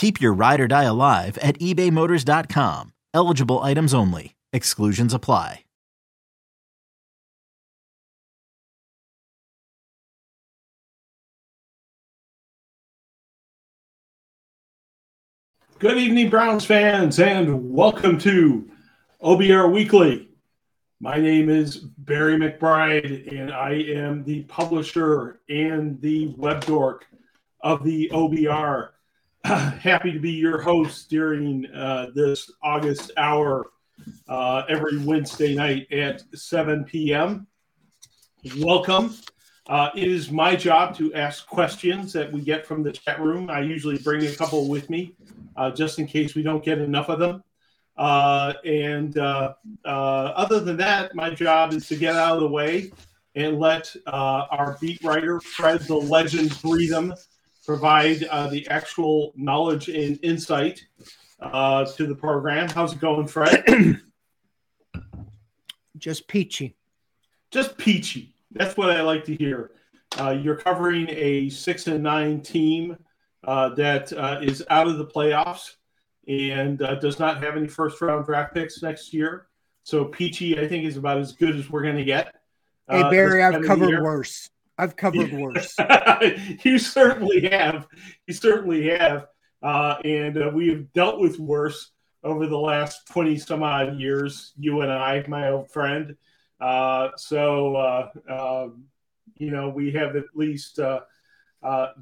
Keep your ride or die alive at ebaymotors.com. Eligible items only. Exclusions apply. Good evening, Browns fans, and welcome to OBR Weekly. My name is Barry McBride, and I am the publisher and the web dork of the OBR. Happy to be your host during uh, this August hour uh, every Wednesday night at 7 p.m. Welcome. Uh, it is my job to ask questions that we get from the chat room. I usually bring a couple with me uh, just in case we don't get enough of them. Uh, and uh, other than that, my job is to get out of the way and let our beat writer, Fred the Legend Greetham, provide uh, the actual knowledge and insight uh, to the program. How's it going, Fred? Just peachy. Just peachy. That's what I like to hear. you're covering a six and nine team that is out of the playoffs and uh, does not have any first round draft picks next year. So Peachy, I think, is about as good as we're going to get. Hey uh, Barry, I've covered worse. I've covered worse. you certainly have. You certainly have. Uh, and uh, we have dealt with worse over the last 20 some odd years, you and I, my old friend. Uh, so, uh, um, you know, we have at least uh,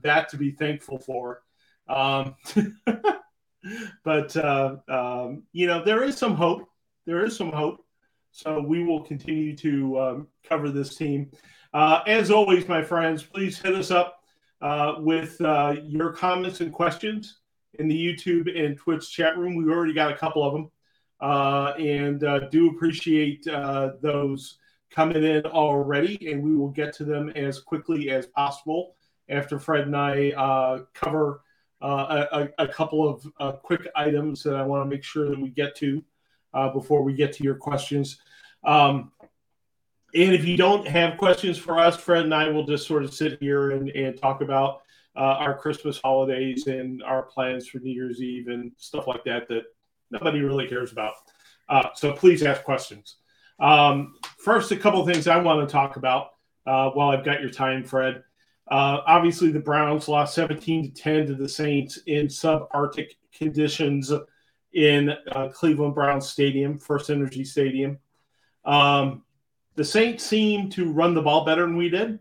that to be thankful for. Um, but uh, um, you know there is some hope. There is some hope. So we will continue to um, cover this team. Uh, as always, my friends, please hit us up uh, with uh, your comments and questions in the YouTube and Twitch chat room. We've already got a couple of them, uh, and uh, do appreciate those coming in already. And we will get to them as quickly as possible after Fred and I cover uh, a, a, couple of uh, quick items that I want to make sure that we get to uh, before we get to your questions. Um, and if you don't have questions for us, Fred and I will just sort of sit here and, and talk about uh, our Christmas holidays and our plans for New Year's Eve and stuff like that that nobody really cares about. Uh, so please ask questions. Um, first, a couple of things I want to talk about uh, while I've got your time, Fred. Uh, obviously, the Browns lost 17 to 10 to the Saints in subarctic conditions in uh, Cleveland Browns Stadium, First Energy Stadium. Um, the Saints seemed to run the ball better than we did.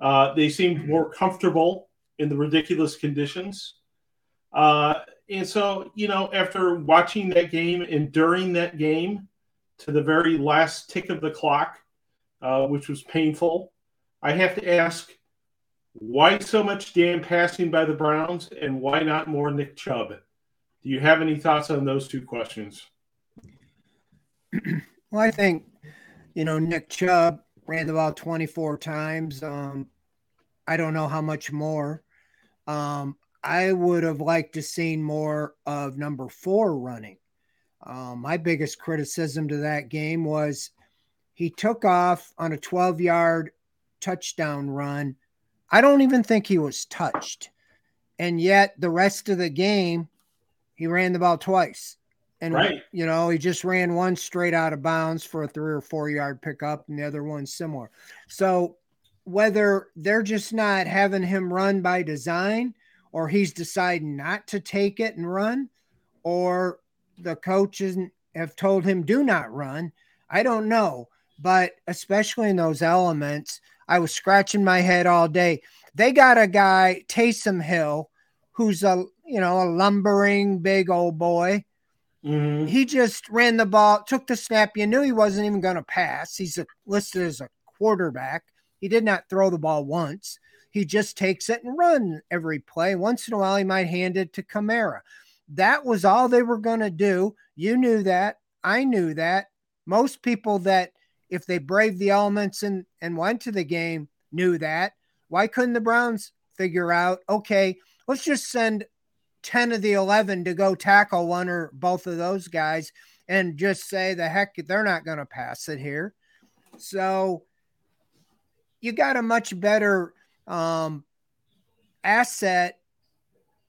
Uh, they seemed more comfortable in the ridiculous conditions. Uh, and so, you know, after watching that game and during that game to the very last tick of the clock, uh, which was painful, I have to ask why so much damn passing by the Browns, and why not more Nick Chubb? Do you have any thoughts on those two questions? Well, I think you know Nick Chubb ran the ball 24 times. Um, I don't know how much more. Um, I would have liked to seen more of number four running. Um, my biggest criticism to that game was he took off on a 12 yard touchdown run I don't even think he was touched. And yet the rest of the game, he ran the ball twice. And right. you know, he just ran one straight out of bounds for a three or four yard pickup, and the other one similar. So whether they're just not having him run by design, or he's deciding not to take it and run, or the coaches have told him do not run, I don't know. but especially in those elements, I was scratching my head all day. They got a guy, Taysom Hill, who's a you know a lumbering big old boy. Mm-hmm. He just ran the ball, took the snap. You knew he wasn't even going to pass. He's a, listed as a quarterback. He did not throw the ball once. He just takes it and run every play. Once in a while, he might hand it to Kamara. That was all they were going to do. You knew that. I knew that. Most people that, if they braved the elements and, and went to the game, knew that. Why couldn't the Browns figure out, okay, let's just send 10 of the 11 to go tackle one or both of those guys and just say, the heck, they're not going to pass it here. So you got a much better um, asset.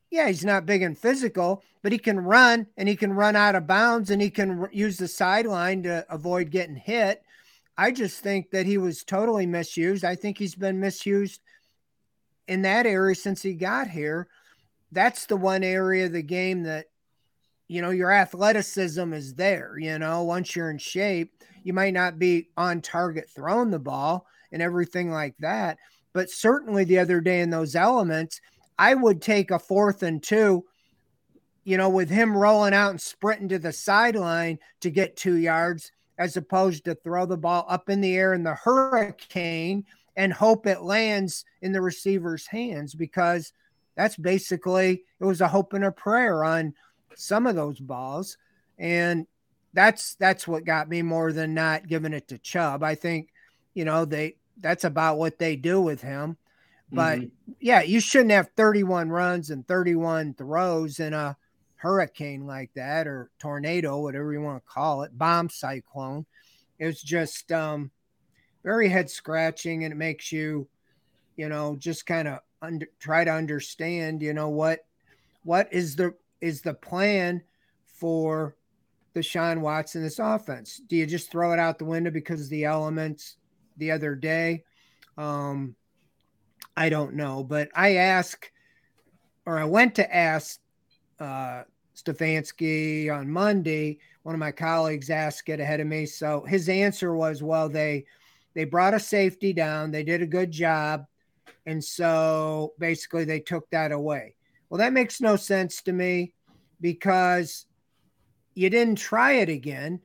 Yeah, he's not big and physical, but he can run and he can run out of bounds and he can r- use the sideline to avoid getting hit. I just think that he was totally misused. I think he's been misused in that area since he got here. That's the one area of the game that, you know, your athleticism is there. You know, once you're in shape, you might not be on target throwing the ball and everything like that. But certainly the other day in those elements, I would take a fourth and two, you know, with him rolling out and sprinting to the sideline to get two yards, as opposed to throw the ball up in the air in the hurricane and hope it lands in the receiver's hands because that's basically it was a hope and a prayer on some of those balls. And that's that's what got me more than not giving it to Chubb. I think, you know, they that's about what they do with him. But mm-hmm. yeah, you shouldn't have 31 runs and 31 throws in a hurricane like that or tornado, whatever you want to call it, bomb cyclone. It's just um, very head scratching and it makes you, you know, just kind of under, try to understand, you know, what what is the is the plan for Deshaun Watson this offense? Do you just throw it out the window because of the elements the other day. Um, I don't know, but I ask or I went to ask uh, Stefanski on Monday. One of my colleagues asked it ahead of me, so his answer was, "Well, they they brought a safety down. They did a good job, and so basically they took that away." Well, that makes no sense to me because you didn't try it again,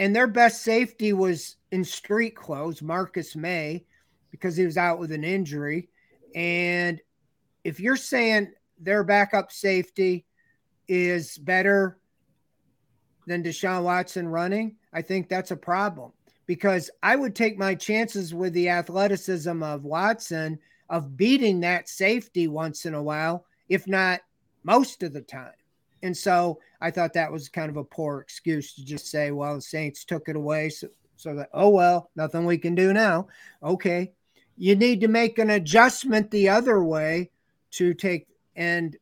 and their best safety was in street clothes, Marcus Maye, because he was out with an injury. And if you're saying their backup safety is better than Deshaun Watson running, I think that's a problem because I would take my chances with the athleticism of Watson of beating that safety once in a while, if not most of the time. And so I thought that was kind of a poor excuse to just say, well, the Saints took it away. So so that, oh, well, nothing we can do now. Okay. You need to make an adjustment the other way to take and,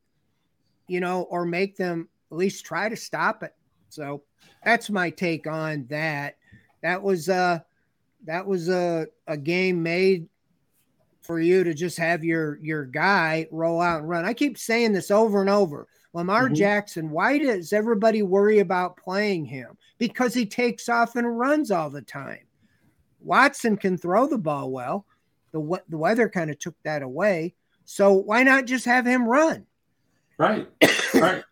you know, or make them at least try to stop it. So that's my take on that. That was, uh, that was a, a game made for you to just have your your guy roll out and run. I keep saying this over and over. Lamar mm-hmm. Jackson, why does everybody worry about playing him? Because he takes off and runs all the time. Watson can throw the ball well. The, the weather kind of took that away. So why not just have him run? Right. right.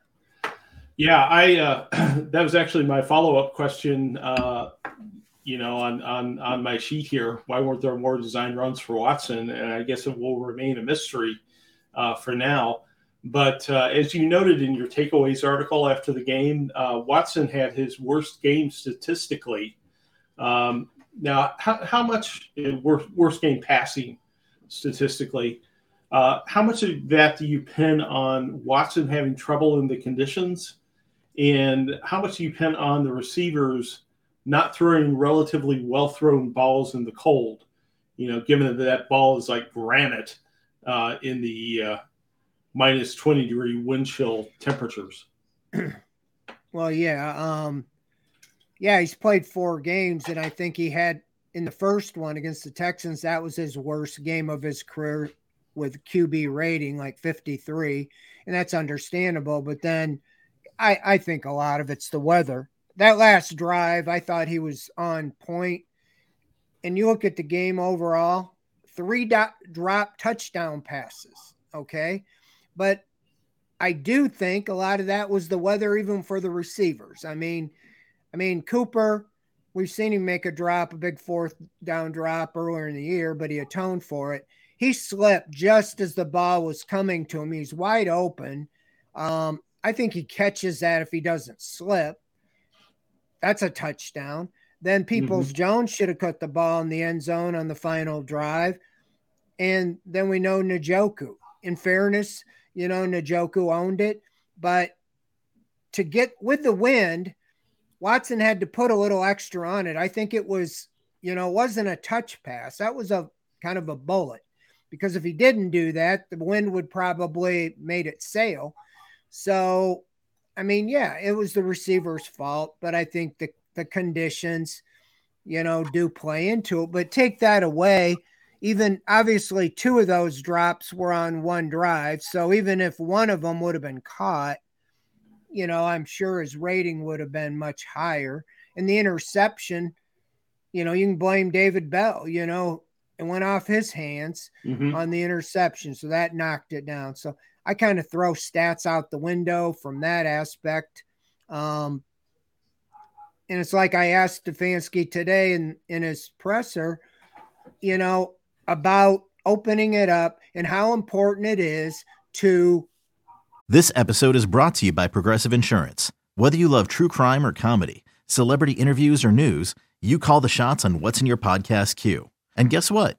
Yeah, I uh, that was actually my follow up question. Uh, you know, on on on my sheet here, why weren't there more design runs for Watson? And I guess it will remain a mystery uh, for now. But uh, as you noted in your takeaways article after the game, uh, Watson had his worst game statistically. Um, now, how, how much uh, worst, worst game passing statistically? Uh, how much of that do you pin on Watson having trouble in the conditions? And how much do you pin on the receivers not throwing relatively well thrown balls in the cold? You know, given that that ball is like granite uh, in the uh, minus 20 degree wind chill temperatures. well, yeah. Um, yeah, he's played four games, and I think he had in the first one against the Texans, that was his worst game of his career with QB rating like 53. And that's understandable. But then I, I think a lot of it's the weather. That last drive, I thought he was on point. and you look at the game overall, three dot, drop touchdown passes. Okay. But I do think a lot of that was the weather, even for the receivers. I mean, I mean, Cooper, we've seen him make a drop, a big fourth down drop earlier in the year, but he atoned for it. He slipped just as the ball was coming to him. He's wide open. Um, I think he catches that if he doesn't slip. That's a touchdown. Then Peoples mm-hmm. Jones should have cut the ball in the end zone on the final drive. And then we know Njoku. In fairness, you know, Njoku owned it. But to get with the wind, Watson had to put a little extra on it. I think it was, you know, it wasn't a touch pass. That was a kind of a bullet because if he didn't do that, the wind would probably made it sail. So, I mean, yeah, it was the receiver's fault, but I think the the conditions, you know, do play into it. But take that away, even obviously two of those drops were on one drive. So even if one of them would have been caught, you know, I'm sure his rating would have been much higher. And the interception, you know, you can blame David Bell, you know, it went off his hands mm-hmm. on the interception. So that knocked it down. So I kind of throw stats out the window from that aspect. Um, and it's like I asked Stefanski today in, in his presser, you know, about opening it up and how important it is to. This episode is brought to you by Progressive Insurance. Whether you love true crime or comedy, celebrity interviews or news, you call the shots on what's in your podcast queue. And guess what?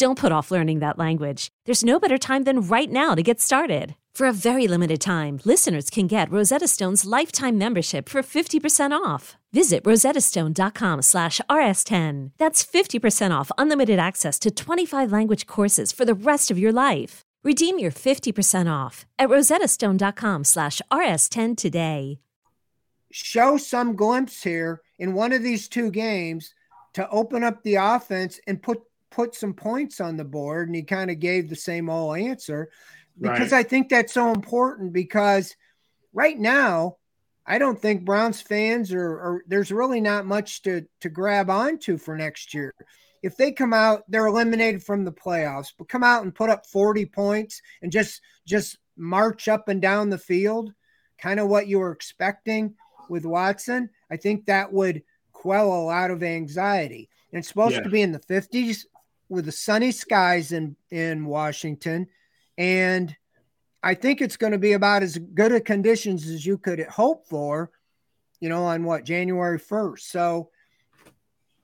Don't put off learning that language. There's no better time than right now to get started. For a very limited time, listeners can get Rosetta Stone's lifetime membership for 50% off. Visit rosettastone.com slash rs10. That's 50% off unlimited access to 25 language courses for the rest of your life. Redeem your 50% off at rosettastone.com slash rs10 today. Show some glimpse here in one of these two games to open up the offense and put put some points on the board and he kind of gave the same old answer because right. I think that's so important because right now I don't think Browns fans are, are, there's really not much to to grab onto for next year. If they come out, they're eliminated from the playoffs, but come out and put up 40 points and just just march up and down the field, kind of what you were expecting with Watson, I think that would quell a lot of anxiety. And it's supposed yeah. to be in the 50s with the sunny skies in in Washington, and I think it's going to be about as good a conditions as you could hope for, you know, on what January first. So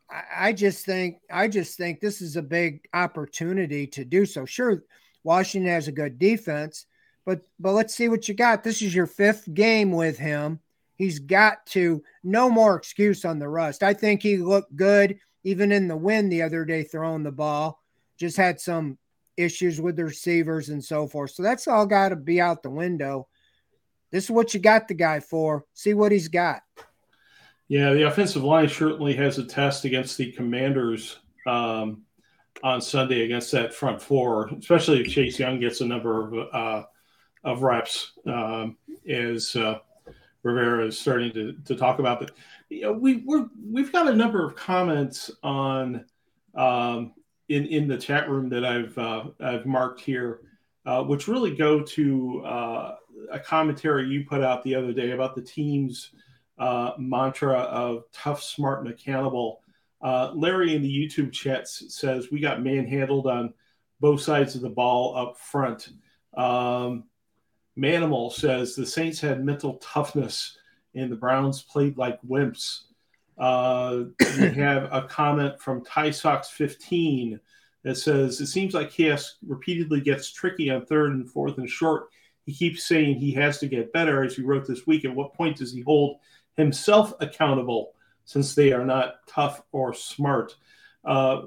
I, I just think I just think this is a big opportunity to do so. Sure, Washington has a good defense, but but let's see what you got. This is your fifth game with him. He's got to no more excuse on the rust. I think he looked good even in the win the other day throwing the ball. Just had some issues with the receivers and so forth. So that's all got to be out the window. This is what you got the guy for. See what he's got. Yeah, the offensive line certainly has a test against the Commanders um, on Sunday against that front four, especially if Chase Young gets a number of uh, of reps, um, as uh, Rivera is starting to, to talk about. But you know, we we're, we've got a number of comments on um, in in the chat room that I've uh, I've marked here, uh, which really go to uh, a commentary you put out the other day about the team's uh, mantra of tough, smart, and accountable. Uh, Larry in the YouTube chat says we got manhandled on both sides of the ball up front. Um, Manimal says the Saints had mental toughness and the Browns played like wimps. Uh, we have a comment from Ty Sox 15 that says it seems like Chaos repeatedly gets tricky on third and fourth and short. He keeps saying he has to get better, as he wrote this week. At what point does he hold himself accountable since they are not tough or smart? Uh,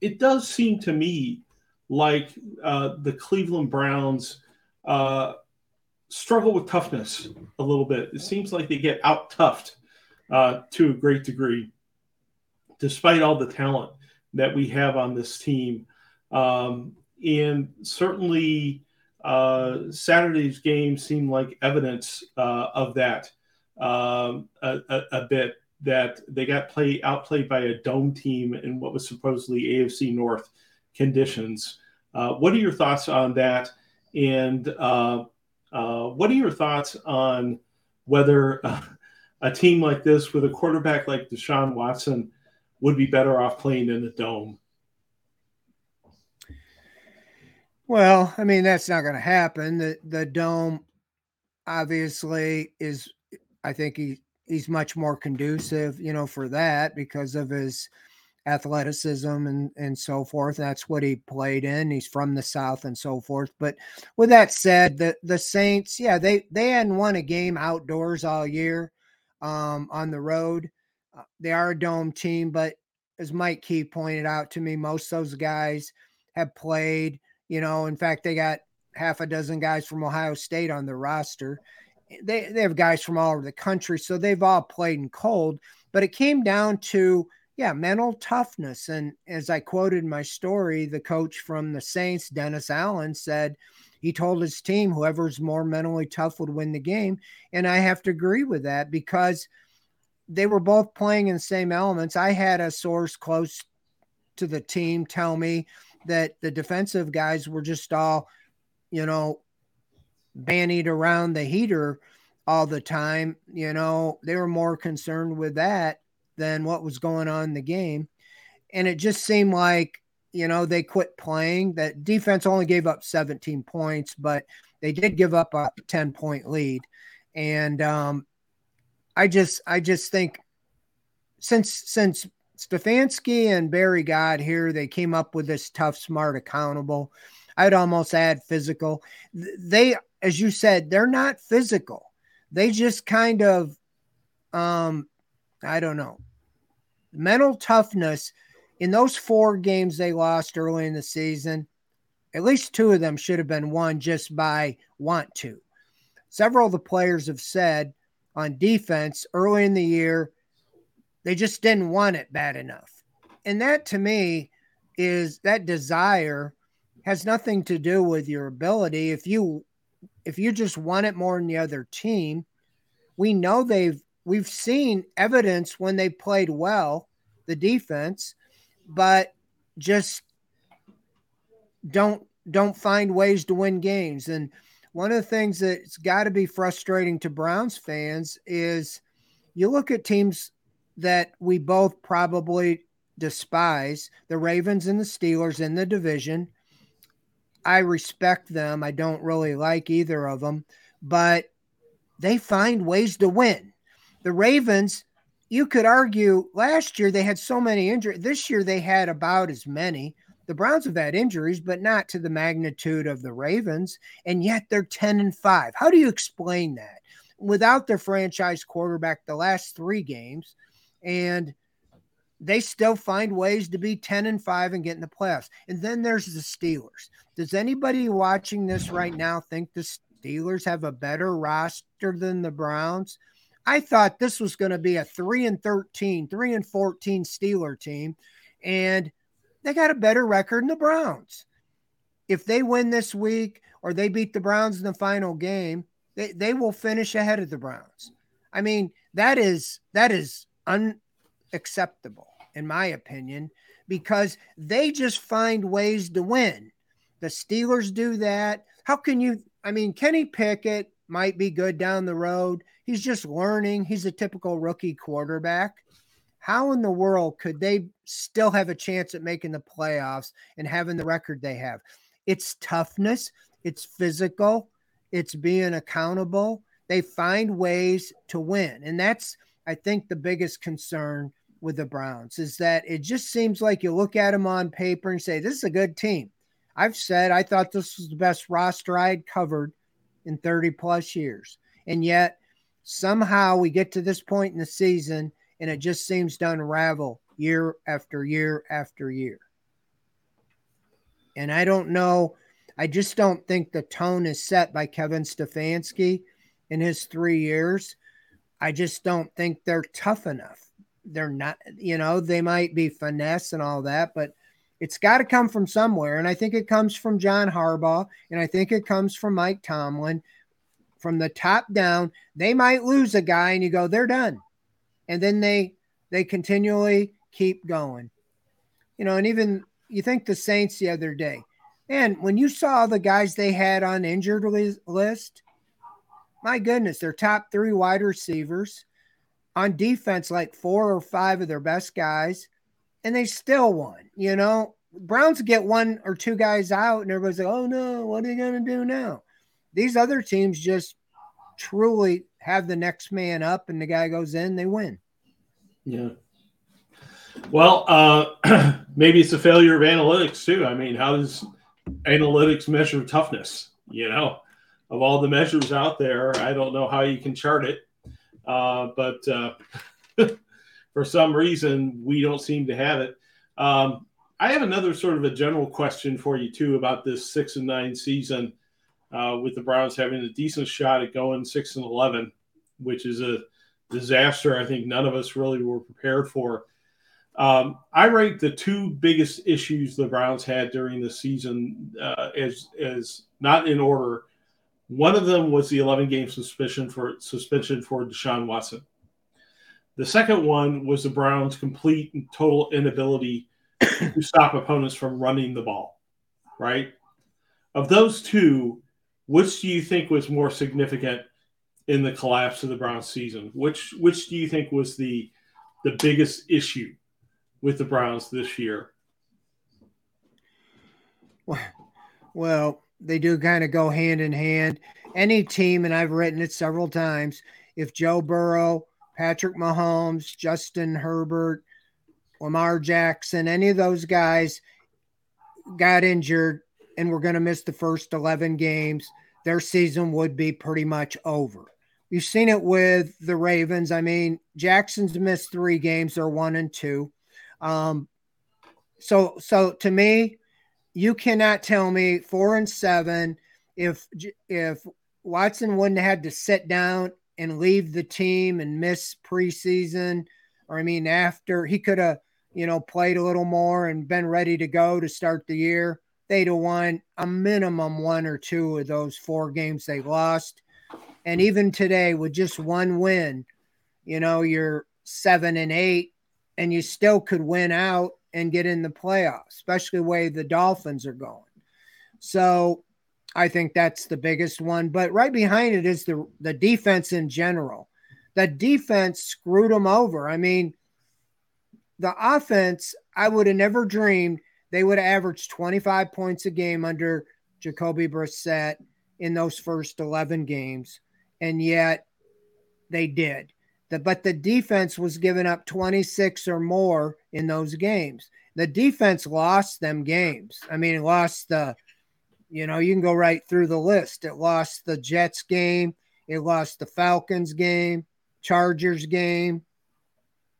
it does seem to me like uh, the Cleveland Browns uh, struggle with toughness a little bit. It seems like they get out toughed uh, to a great degree, despite all the talent that we have on this team. Um, and certainly, uh, Saturday's game seemed like evidence uh, of that um, a, a, a, bit. That they got play outplayed by a dome team in what was supposedly AFC North conditions. Uh, what are your thoughts on that? And uh, uh, what are your thoughts on whether a team like this with a quarterback like Deshaun Watson would be better off playing in the dome? Well, I mean that's not going to happen. The the dome obviously is I think he he's much more conducive, you know, for that because of his athleticism and and so forth. That's what he played in. He's from the South and so forth. But with that said, the the Saints, yeah, they they hadn't won a game outdoors all year um, on the road. Uh, they are a dome team, but as Mike Key pointed out to me, most of those guys have played. You know, in fact, they got half a dozen guys from Ohio State on their roster. They they have guys from all over the country, so they've all played in cold. But it came down to yeah, mental toughness. And as I quoted my story, the coach from the Saints, Dennis Allen, said he told his team whoever's more mentally tough would win the game. And I have to agree with that because they were both playing in the same elements. I had a source close to the team tell me that the defensive guys were just all, you know, bandied around the heater all the time. You know, they were more concerned with that than what was going on in the game. And it just seemed like, you know, they quit playing. That defense only gave up 17 points, but they did give up a 10 point lead. And um, I just I just think since since Stefanski and Berry got here, they came up with this tough, smart, accountable. I'd almost add physical. They, as you said, they're not physical. They just kind of um I don't know. Mental toughness in those four games they lost early in the season, at least two of them should have been won just by want to. Several of the players have said on defense early in the year, they just didn't want it bad enough. And that to me is that desire has nothing to do with your ability. If you if you just want it more than the other team, we know they've we've seen evidence when they played well, the defense, but just don't don't find ways to win games. And one of the things that's got to be frustrating to Browns fans is you look at teams that we both probably despise, the Ravens and the Steelers in the division. I respect them. I don't really like either of them, but they find ways to win the Ravens, you could argue last year they had so many injuries. This year they had about as many. The Browns have had injuries, but not to the magnitude of the Ravens, and yet they're 10 and 5. How do you explain that? Without their franchise quarterback the last 3 games and they still find ways to be 10 and 5 and get in the playoffs. And then there's the Steelers. Does anybody watching this right now think the Steelers have a better roster than the Browns? I thought this was going to be a 3 and 13, 3 and 14 Steeler team and they got a better record than the Browns. If they win this week or they beat the Browns in the final game, they, they will finish ahead of the Browns. I mean, that is that is unacceptable in my opinion because they just find ways to win. The Steelers do that. How can you I mean, Kenny Pickett might be good down the road. He's just learning. He's a typical rookie quarterback. how in the world could they still have a chance at making the playoffs and having the record they have? It's toughness, it's physical, it's being accountable. They find ways to win. And that's, I think, the biggest concern with the Browns is that it just seems like you look at them on paper and say, this is a good team. I've said I thought this was the best roster I had covered in 30 plus years. And yet, somehow we get to this point in the season and it just seems to unravel year after year after year. And I don't know. I just don't think the tone is set by Kevin Stefanski in his three years. I just don't think they're tough enough. They're not, you know, they might be finesse and all that, but it's got to come from somewhere. And I think it comes from John Harbaugh, and I think it comes from Mike Tomlin. From the top down, they might lose a guy, and you go, they're done and then they they continually keep going. You know, and even you think the Saints the other day, and when you saw the guys they had on injured list, my goodness, their top three wide receivers on defense, like four or five of their best guys, and they still won. You know, Browns get one or two guys out, and everybody's like, "Oh no, what are they going to do now?" These other teams just truly have the next man up and the guy goes in, they win. Yeah. Well, uh, maybe it's a failure of analytics too. I mean, how does analytics measure toughness? You know, of all the measures out there, I don't know how you can chart it. Uh, but uh, for some reason, we don't seem to have it. Um, I have another sort of a general question for you too about this six and nine season uh, with the Browns having a decent shot at going six and eleven, which is a disaster. I think none of us really were prepared for. Um, I rate the two biggest issues the Browns had during the season uh, as as not in order. One of them was the 11 game suspension for suspension for Deshaun Watson. The second one was the Browns' complete and total inability to stop opponents from running the ball. Right. Of those two, which do you think was more significant in the collapse of the Browns season? Which which do you think was the the biggest issue with the Browns this year? Well, they do kind of go hand in hand. Any team, and I've written it several times, if Joe Burrow, Patrick Mahomes, Justin Herbert, Lamar Jackson, any of those guys got injured and were going to miss the first 11 games, their season would be pretty much over. You've seen it with the Ravens. I mean, Jackson's missed three games; they're one and two. Um, so, so to me, you cannot tell me four and seven if if Watson wouldn't have had to sit down and leave the team and miss preseason, or I mean, after he could have, you know, played a little more and been ready to go to start the year they'd have won a minimum one or two of those four games they lost. And even today, with just one win, you know, you're seven and eight, and you still could win out and get in the playoffs, especially the way the Dolphins are going. So I think that's the biggest one. But right behind it is the the defense in general. The defense screwed them over. I mean, the offense, I would have never dreamed they would have averaged 25 points a game under Jacoby Brissett in those first 11 games. And yet they did. The, but the defense was giving up 26 or more in those games. The defense lost them games. I mean, lost the, you know, you can go right through the list. It lost the Jets game, it lost the Falcons game, Chargers game,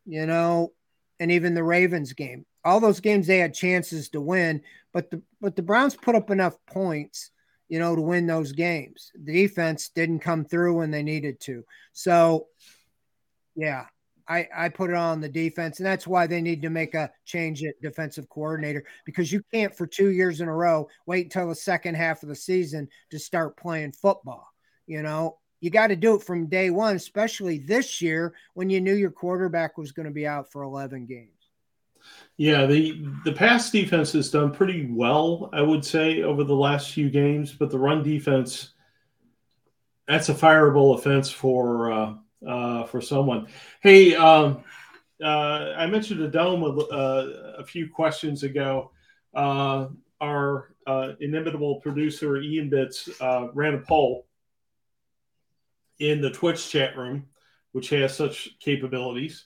you know, and even the Ravens game all those games they had chances to win, but the but the Browns put up enough points, you know, to win those games. The defense didn't come through when they needed to. So, yeah, I I put it on the defense, and that's why they need to make a change at defensive coordinator because you can't for two years in a row wait until the second half of the season to start playing football. You know, you got to do it from day one, especially this year when you knew your quarterback was going to be out for 11 games. Yeah, the the pass defense has done pretty well, I would say, over the last few games, but the run defense that's a fireable offense for uh, uh, for someone. Hey, um, uh, I mentioned a dome a, uh, a few questions ago. Uh, our uh, inimitable producer Ian Bits uh, ran a poll in the Twitch chat room, which has such capabilities,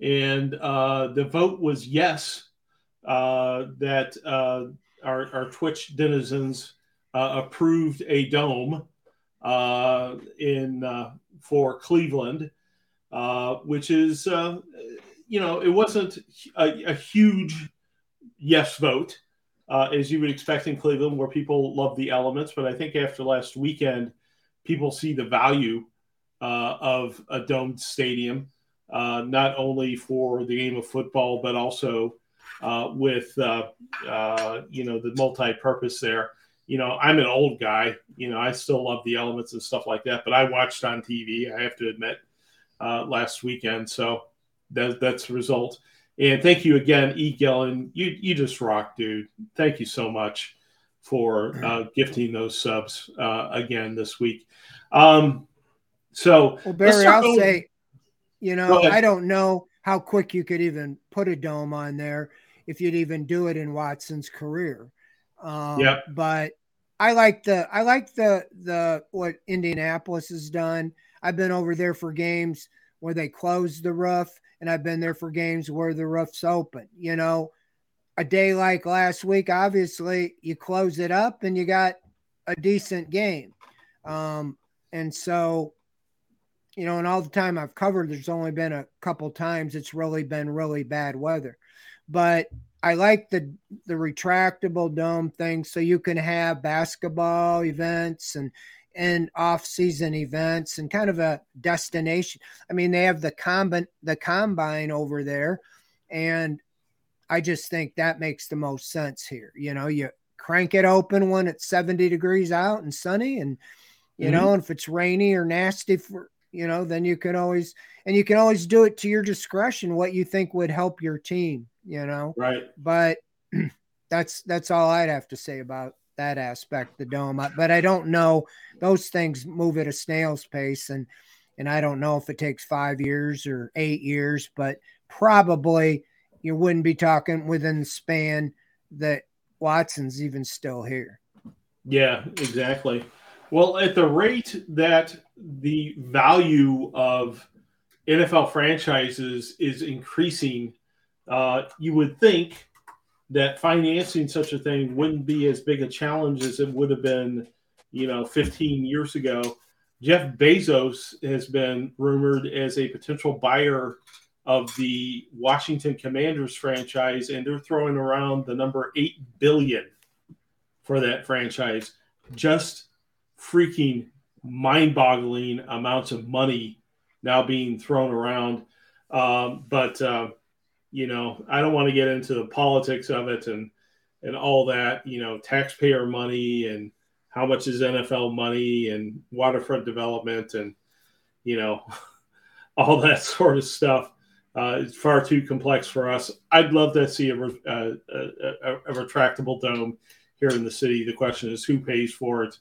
and uh, the vote was yes that our, our Twitch denizens approved a dome in for Cleveland, which is you know, it wasn't a, a huge yes vote, uh, as you would expect in Cleveland, where people love the elements. But I think after last weekend, people see the value uh, of a domed stadium, uh, not only for the game of football, but also uh, with uh, uh, you know the multi-purpose there. You know, I'm an old guy. You know, I still love the elements and stuff like that. But I watched on TV. I have to admit, uh, last weekend. So that, that's the result. And thank you again, E. Gillen. You you just rock, dude. Thank you so much for uh, gifting those subs uh, again this week. Um, so, well, Barry, I'll going... say, you know, I don't know how quick you could even put a dome on there if you'd even do it in Watson's career. Um, yeah. But I like the I like the the what Indianapolis has done. I've been over there for games where they closed the roof and I've been there for games where the roof's open. You know, a day like last week, obviously you close it up and you got a decent game. Um, and so, you know, and all the time I've covered, there's only been a couple times it's really been really bad weather. But I like the the retractable dome thing so you can have basketball events and and off-season events and kind of a destination. I mean, they have the combine the combine over there, and I just think that makes the most sense here. You know, you crank it open when it's 70 degrees out and sunny, and you mm-hmm. know, and if it's rainy or nasty for you know, then you can always and you can always do it to your discretion what you think would help your team, you know. Right. But that's that's all I'd have to say about that aspect, the dome. But I don't know; those things move at a snail's pace, and and I don't know if it takes five years or eight years, but probably you wouldn't be talking within the span that Watson's even still here. Yeah, exactly. Well, at the rate that the value of NFL franchises is increasing, uh, you would think that financing such a thing wouldn't be as big a challenge as it would have been, you know, 15 years ago. Jeff Bezos has been rumored as a potential buyer of the Washington Commanders franchise, and they're throwing around the number 8 billion for that franchise. Just freaking mind boggling amounts of money now being thrown around. Um, but, uh, you know, I don't want to get into the politics of it and and all that, you know, taxpayer money and how much is NFL money and waterfront development and you know all that sort of stuff. Uh, it's far too complex for us. I'd love to see a, a, a, a, retractable dome here in the city. The question is who pays for it,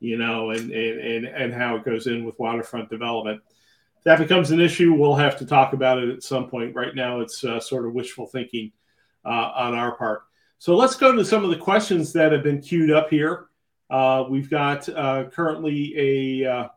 you know, and, and, and, and how it goes in with waterfront development that becomes an issue, we'll have to talk about it at some point. Right now, it's uh, sort of wishful thinking uh, on our part. So let's go to some of the questions that have been queued up here. Uh, we've got uh, currently a uh,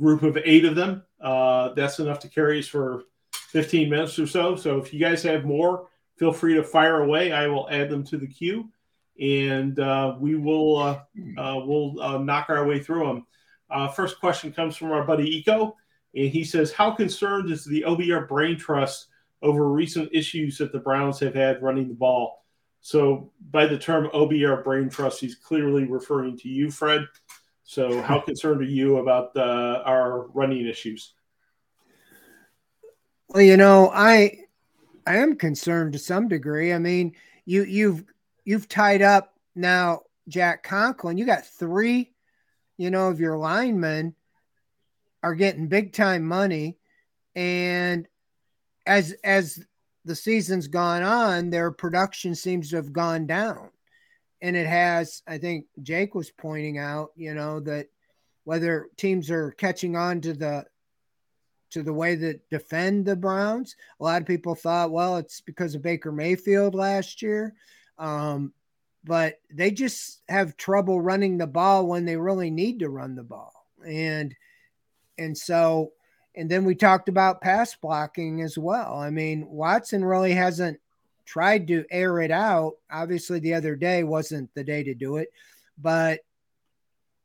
group of eight of them. Uh, that's enough to carry us for 15 minutes or so. So if you guys have more, feel free to fire away. I will add them to the queue, and uh, we will uh, hmm. uh, we'll knock our way through them. first question comes from our buddy Eco. And he says, How concerned is the OBR brain trust over recent issues that the Browns have had running the ball? So, by the term OBR brain trust, he's clearly referring to you, Fred. So, how concerned are you about uh, our running issues? Well, you know, I I am concerned to some degree. I mean, you you've you've tied up now Jack Conklin. You got three, you know, of your linemen are getting big time money and as as the season's gone on their production seems to have gone down and it has i think jake was pointing out you know that whether teams are catching on to the to the way that defend the Browns. A lot of people thought, well, it's because of Baker Mayfield last year. Um, but they just have trouble running the ball when they really need to run the ball. And and so and then we talked about pass blocking as well. I mean, Watson really hasn't tried to air it out. Obviously, the other day wasn't the day to do it, but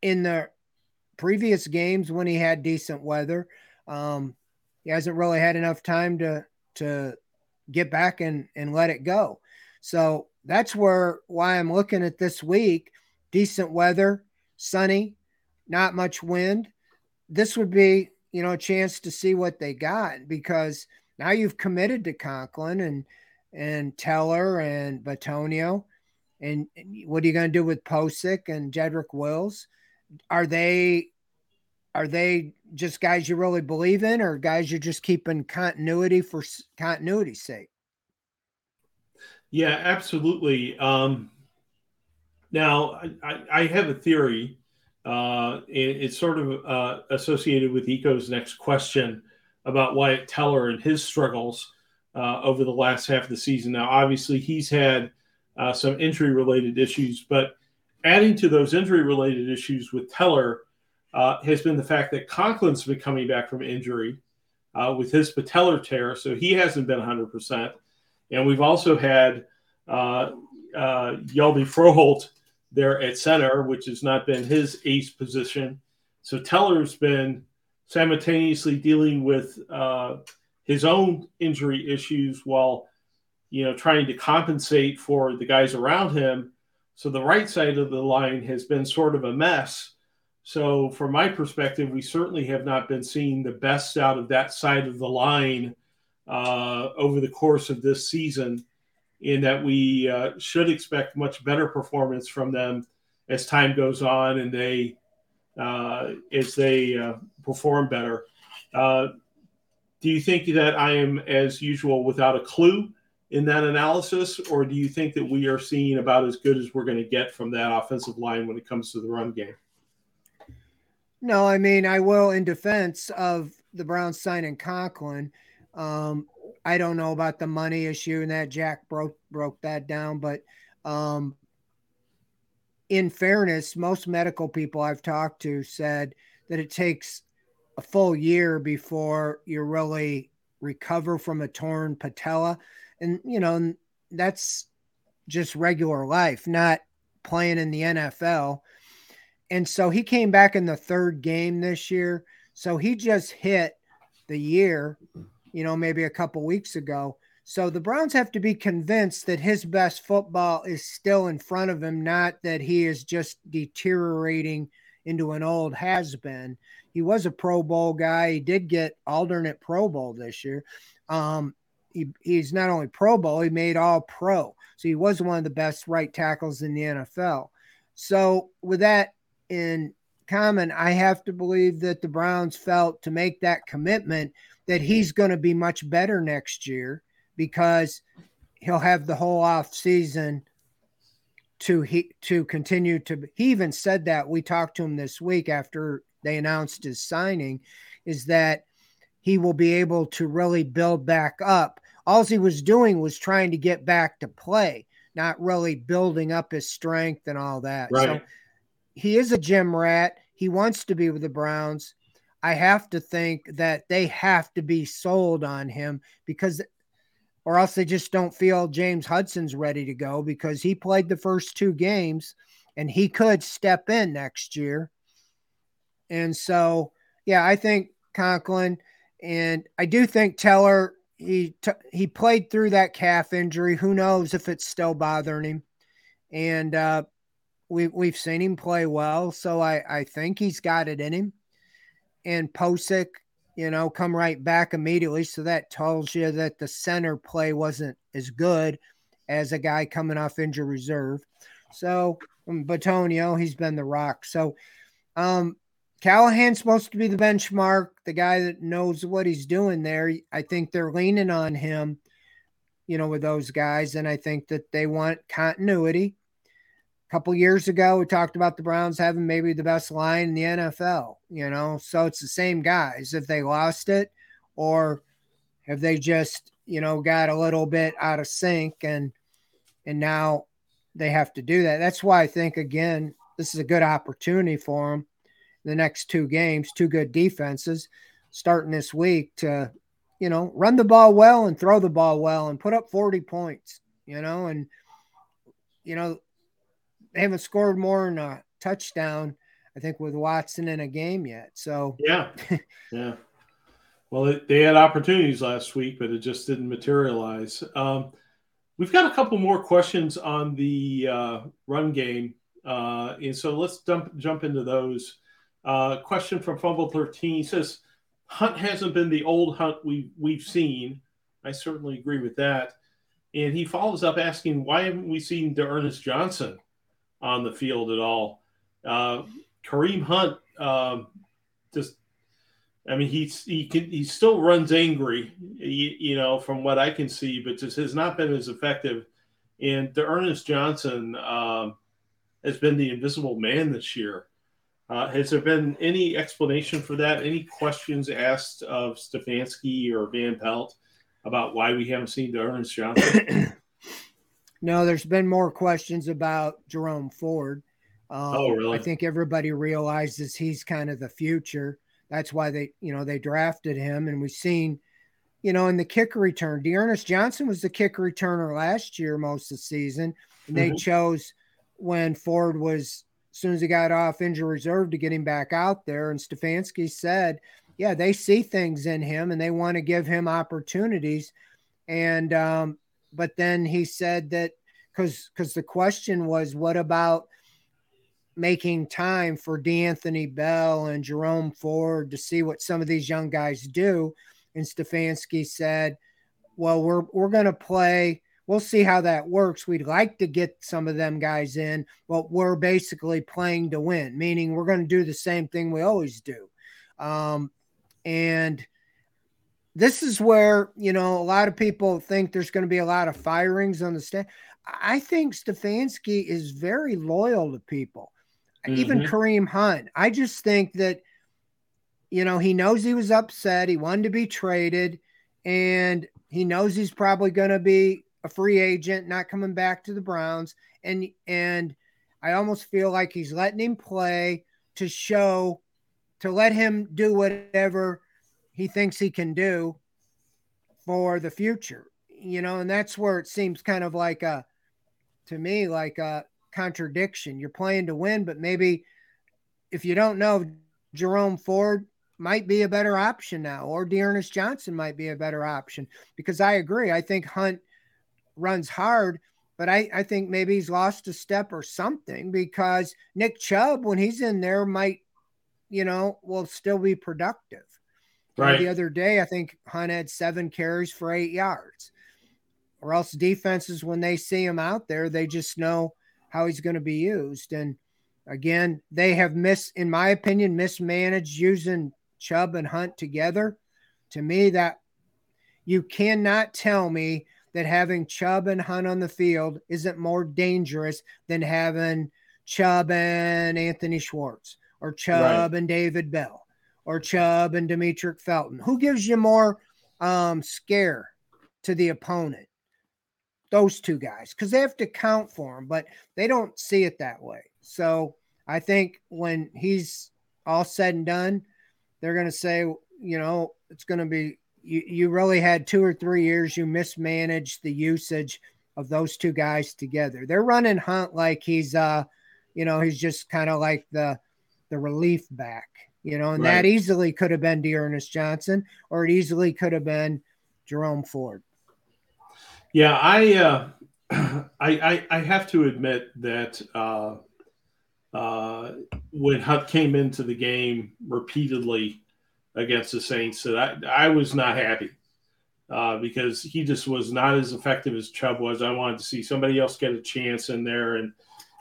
in the previous games when he had decent weather, um, he hasn't really had enough time to to get back and and let it go. So that's where why I'm looking at this week. Decent weather, sunny, not much wind. This would be, you know, a chance to see what they got because now you've committed to Conklin and and Teller and Bitonio. And what are you going to do with Pocic and Jedrick Wills? Are they are they just guys you really believe in, or guys you're just keeping continuity for continuity's sake? Yeah, absolutely. Um, now, I, I, have a theory. Uh, it, it's sort of uh, associated with Eco's next question about Wyatt Teller and his struggles uh, over the last half of the season. Now, obviously, he's had uh, some injury related issues, but adding to those injury related issues with Teller uh, has been the fact that Conklin's been coming back from injury uh, with his patellar tear, so he hasn't been 100%. And we've also had uh, uh, Hjalte Froholdt there at center, which has not been his ace position. So Teller's been simultaneously dealing with uh, his own injury issues while, you know, trying to compensate for the guys around him. So the right side of the line has been sort of a mess. So, from my perspective, we certainly have not been seeing the best out of that side of the line uh, over the course of this season, in that we uh, should expect much better performance from them as time goes on and they uh, as they uh, perform better. Uh, do you think that I am, as usual, without a clue in that analysis, or do you think that we are seeing about as good as we're going to get from that offensive line when it comes to the run game? No, I mean, I will, in defense of the Browns signing Conklin, um, I don't know about the money issue and that Jack broke broke that down, but um, in fairness, most medical people I've talked to said that it takes a full year before you really recover from a torn patella, and you know that's just regular life, not playing in the NFL. And so he came back in the third game this year. So he just hit the year you know, maybe a couple weeks ago. So the Browns have to be convinced that his best football is still in front of him, not that he is just deteriorating into an old has been. He was a Pro Bowl guy. He did get alternate Pro Bowl this year. Um, he, he's not only Pro Bowl, he made all pro. So he was one of the best right tackles in the NFL. So with that in common, I have to believe that the Browns felt to make that commitment that he's going to be much better next year because he'll have the whole off season to he to continue to he even said that we talked to him this week after they announced his signing is that he will be able to really build back up. All he was doing was trying to get back to play not really building up his strength and all that. Right. so he is a gym rat. He wants to be with the browns I have to think that they have to be sold on him because, or else they just don't feel James Hudson's ready to go because he played the first two games and he could step in next year. And so, yeah, I think Conklin and I do think Teller he t- he played through that calf injury. Who knows if it's still bothering him? And uh, we we've seen him play well, so I I think he's got it in him and Pocic, you know, come right back immediately. So that tells you that the center play wasn't as good as a guy coming off injury reserve. So um, Bitonio, he's been the rock. So um, Callahan's supposed to be the benchmark, the guy that knows what he's doing there. I think they're leaning on him, you know, with those guys. And I think that they want continuity couple years ago, we talked about the Browns having maybe the best line in the NFL, you know, so it's the same guys. If they lost it, or have they just you know got a little bit out of sync and and now they have to do that. That's why I think again this is a good opportunity for them. The next two games, two good defenses starting this week to you know run the ball well and throw the ball well and put up 40 points. You know and you know they haven't scored more than a touchdown. I think with Watson in a game yet. So yeah, yeah. Well, they had opportunities last week, but it just didn't materialize. Um, we've got a couple more questions on the uh, run game, uh, and so let's dump, jump into those. Uh, question from Fumble Thirteen says, "Hunt hasn't been the old Hunt we we've seen." I certainly agree with that. And he follows up asking, "Why haven't we seen D'Ernest Johnson on the field at all?" Uh, Kareem Hunt um, just I mean, he's he can he still runs angry, you, you, know, from what I can see, but just has not been as effective. And D'Ernest Johnson um, has been the invisible man this year. Uh, has there been any explanation for that? Any questions asked of Stefanski or Van Pelt about why we haven't seen D'Ernest Johnson? no, there's been more questions about Jerome Ford. Um, oh, really? I think everybody realizes he's kind of the future. That's why they, you know, they drafted him, and we've seen, you know, in the kicker return, D'Ernest Johnson was the kicker returner last year most of the season, and they mm-hmm. chose when Ford was as soon as he got off injury reserve to get him back out there. And Stefanski said, yeah, they see things in him and they want to give him opportunities. And um, but then he said that because because the question was, what about making time for D'Anthony Bell and Jerome Ford to see what some of these young guys do. And Stefanski said, Well, we're we're gonna play. We'll see how that works. We'd like to get some of them guys in, but we're basically playing to win, meaning we're going to do the same thing we always do. Um, and this is where, you know, a lot of people think there's going to be a lot of firings on the staff. I think Stefanski is very loyal to people mm-hmm. even Kareem Hunt. I just think that, you know, he knows he was upset. He wanted to be traded, and he knows he's probably going to be a free agent, not coming back to the Browns. And and I almost feel like he's letting him play to show, to let him do whatever he thinks he can do for the future. You know, and that's where it seems kind of like a, to me, like a, contradiction. You're playing to win, but maybe if you don't know, Jerome Ford might be a better option now, or D'Ernest Johnson might be a better option. Because I agree. I think Hunt runs hard, but I, I think maybe he's lost a step or something because Nick Chubb, when he's in there, might, you know, will still be productive. Right. the other day, I think Hunt had seven carries for eight yards. Or else defenses, when they see him out there, they just know how he's going to be used. And again, they have mis, in my opinion, mismanaged using Chubb and Hunt together. To me, that you cannot tell me that having Chubb and Hunt on the field isn't more dangerous than having Chubb and Anthony Schwartz or Chubb right. and David Bell or Chubb and Demetric Felton. Who gives you more um, scare to the opponent? those two guys because they have to count for him, but they don't see it that way. So I think when he's all said and done, they're going to say, you know, it's going to be you, you really had two or three years you mismanaged the usage of those two guys together. They're running Hunt like he's uh, you know, he's just kind of like the the relief back, you know, and right. that easily could have been D'Ernest Johnson or it easily could have been Jerome Ford. Yeah, I, uh, I, I, I have to admit that uh, uh, when Hunt came into the game repeatedly against the Saints, that I, I was not happy uh, because he just was not as effective as Chubb was. I wanted to see somebody else get a chance in there, and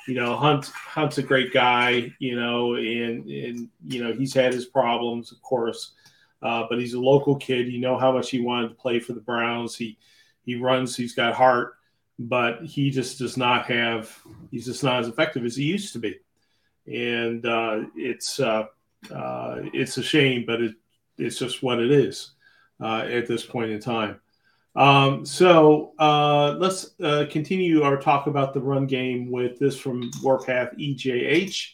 you know, Hunt Hunt's a great guy, you know, and and you know he's had his problems, of course, uh, but he's a local kid. You know how much he wanted to play for the Browns. He he runs. He's got heart, but he just does not have. He's just not as effective as he used to be, and uh, it's uh, uh, it's a shame, but it, it's just what it is. uh, at this point in time. Um, so uh, let's uh, continue our talk about the run game with this from Warpath EJH.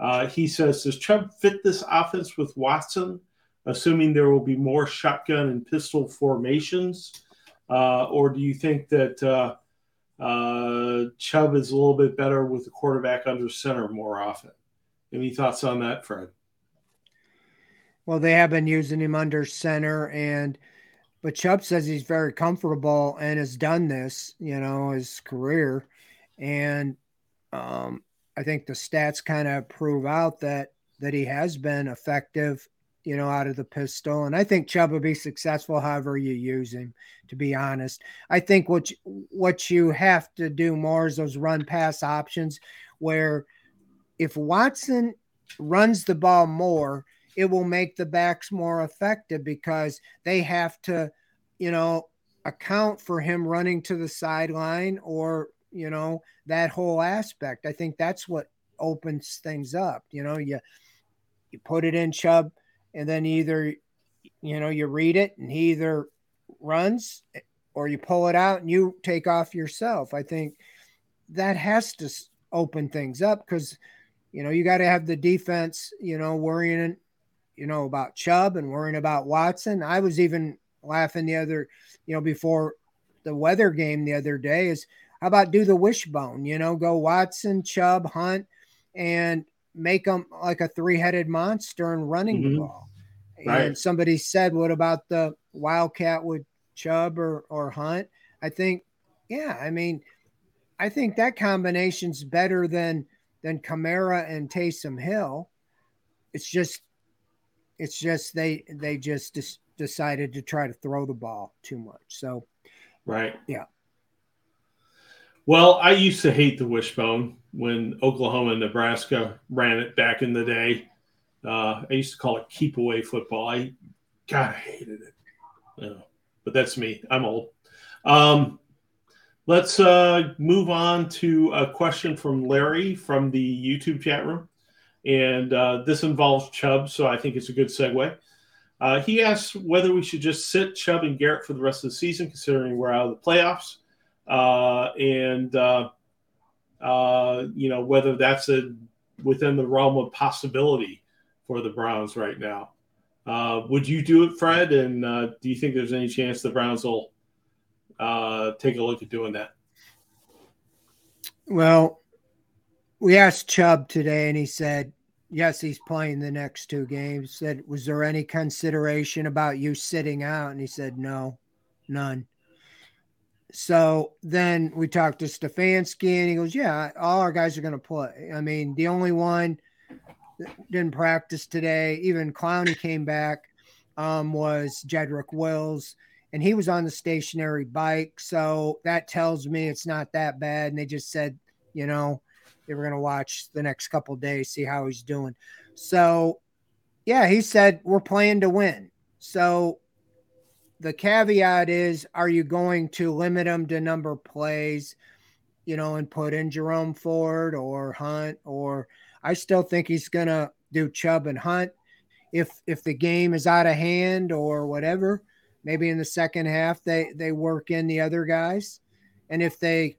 Uh, he says, Does Chubb fit this offense with Watson, assuming there will be more shotgun and pistol formations? Uh, or do you think that uh, uh, Chubb is a little bit better with the quarterback under center more often? Any thoughts on that, Fred? Well, they have been using him under center, and but Chubb says he's very comfortable and has done this, you know, his career, and um, I think the stats kind of prove out that that he has been effective, you know, out of the pistol. And I think Chubb will be successful however you use him. To be honest, I think what you, what you have to do more is those run pass options, where if Watson runs the ball more, it will make the backs more effective because they have to, you know, account for him running to the sideline or you know that whole aspect. I think that's what opens things up you know you you put it in chubb and then either you know you read it and he either runs or you pull it out and you take off yourself. I think that has to open things up because you know you got to have the defense you know worrying you know about chubb and worrying about watson i was even laughing the other you know before the weather game the other day is how about do the wishbone? You know, go Watson, Chubb, Hunt, and make them like a three-headed monster and running mm-hmm. the ball. Right. And somebody said, "What about the Wildcat with Chubb or or Hunt?" I think, yeah, I mean, I think that combination's better than than Kamara and Taysom Hill. It's just, it's just they they just decided to try to throw the ball too much. So, right, yeah. Well, I used to hate the wishbone when Oklahoma and Nebraska ran it back in the day. Uh, I used to call it keep away football. I God, I hated it. But that's me. I'm old. Um, let's uh, move on to a question from Larry from the YouTube chat room. And uh, this involves Chubb, so I think it's a good segue. Uh, he asks whether we should just sit Chubb and Garrett for the rest of the season, considering we're out of the playoffs uh, and uh, uh, you know whether that's a within the realm of possibility for the Browns right now. Uh, would you do it, Fred? And do you think there's any chance the Browns will take a look at doing that? Well, we asked Chubb today, and he said yes, he's playing the next two games. Said, was there any consideration about you sitting out? And he said, no, none. So then we talked to Stefanski, and he goes, "Yeah, all our guys are going to play. I mean, the only one didn't practice today, even Clowney came back, um, was Jedrick Wills, and he was on the stationary bike. So that tells me it's not that bad. And they just said, you know, they were going to watch the next couple days, see how he's doing. So, yeah, he said we're playing to win. So the caveat is are you going to limit him to number plays you know and put in jerome ford or hunt or i still think he's gonna do chubb and hunt if if the game is out of hand or whatever maybe in the second half they they work in the other guys and if they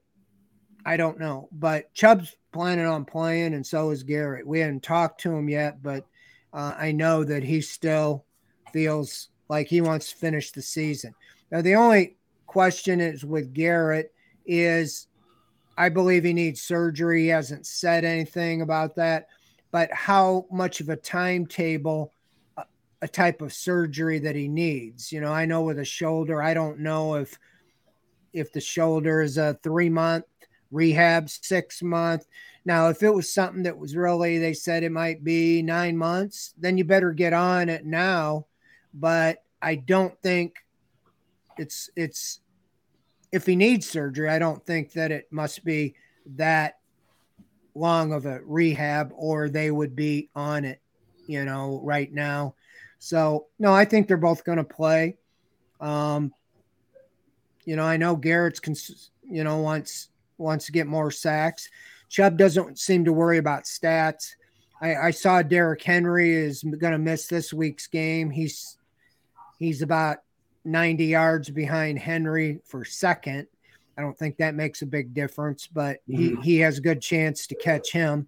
i don't know but chubb's planning on playing and so is garrett we haven't talked to him yet but uh, i know that he still feels like he wants to finish the season. Now, the only question is with Garrett is I believe he needs surgery. He hasn't said anything about that, but how much of a timetable, a, a type of surgery that he needs? You know, I know with a shoulder, I don't know if if the shoulder is a three month rehab, six month. Now, if it was something that was really, they said it might be nine months, then you better get on it now but I don't think it's it's if he needs surgery, I don't think that it must be that long of a rehab or they would be on it, you know, right now. So, no, I think they're both going to play. Um, you know, I know Garrett's, cons- you know, wants wants to get more sacks. Chubb doesn't seem to worry about stats. I, I saw Derrick Henry is going to miss this week's game. He's he's about 90 yards behind Henry for second. I don't think that makes a big difference, but mm-hmm. he, he has a good chance to catch him.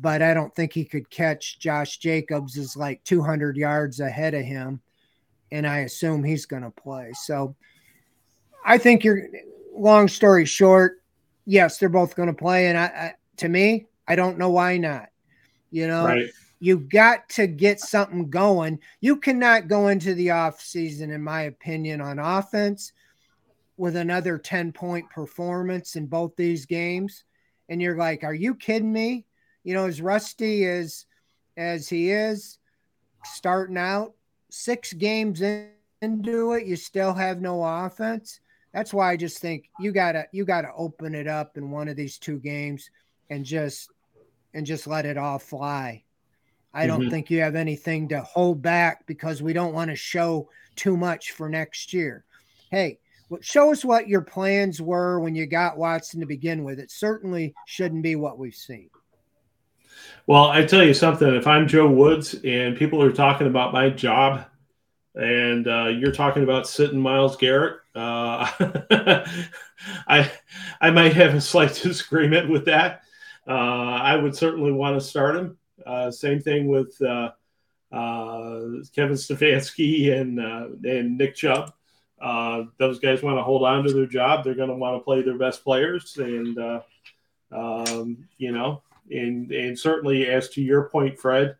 But I don't think he could catch Josh Jacobs is like 200 yards ahead of him. And I assume he's going to play. So I think you're, long story short, yes, they're both going to play. And I, I, to me, I don't know why not. You know, right. you've got to get something going. You cannot go into the off season, in my opinion, on offense with another 10 point performance in both these games. And you're like, are you kidding me? You know, as rusty as as he is starting out, six games into it, you still have no offense. That's why I just think you gotta you gotta open it up in one of these two games and just and just let it all fly. I don't mm-hmm. think you have anything to hold back because we don't want to show too much for next year. Hey, show us what your plans were when you got Watson to begin with. It certainly shouldn't be what we've seen. Well, I tell you something. If I'm Joe Woods and people are talking about my job, and uh, you're talking about sitting Myles Garrett, uh, I I might have a slight disagreement with that. Uh, I would certainly want to start him. Uh, same thing with uh, uh, Kevin Stefanski and and Nick Chubb. those guys want to hold on to their job. They're going to want to play their best players, and um, you know, and and certainly as to your point, Fred,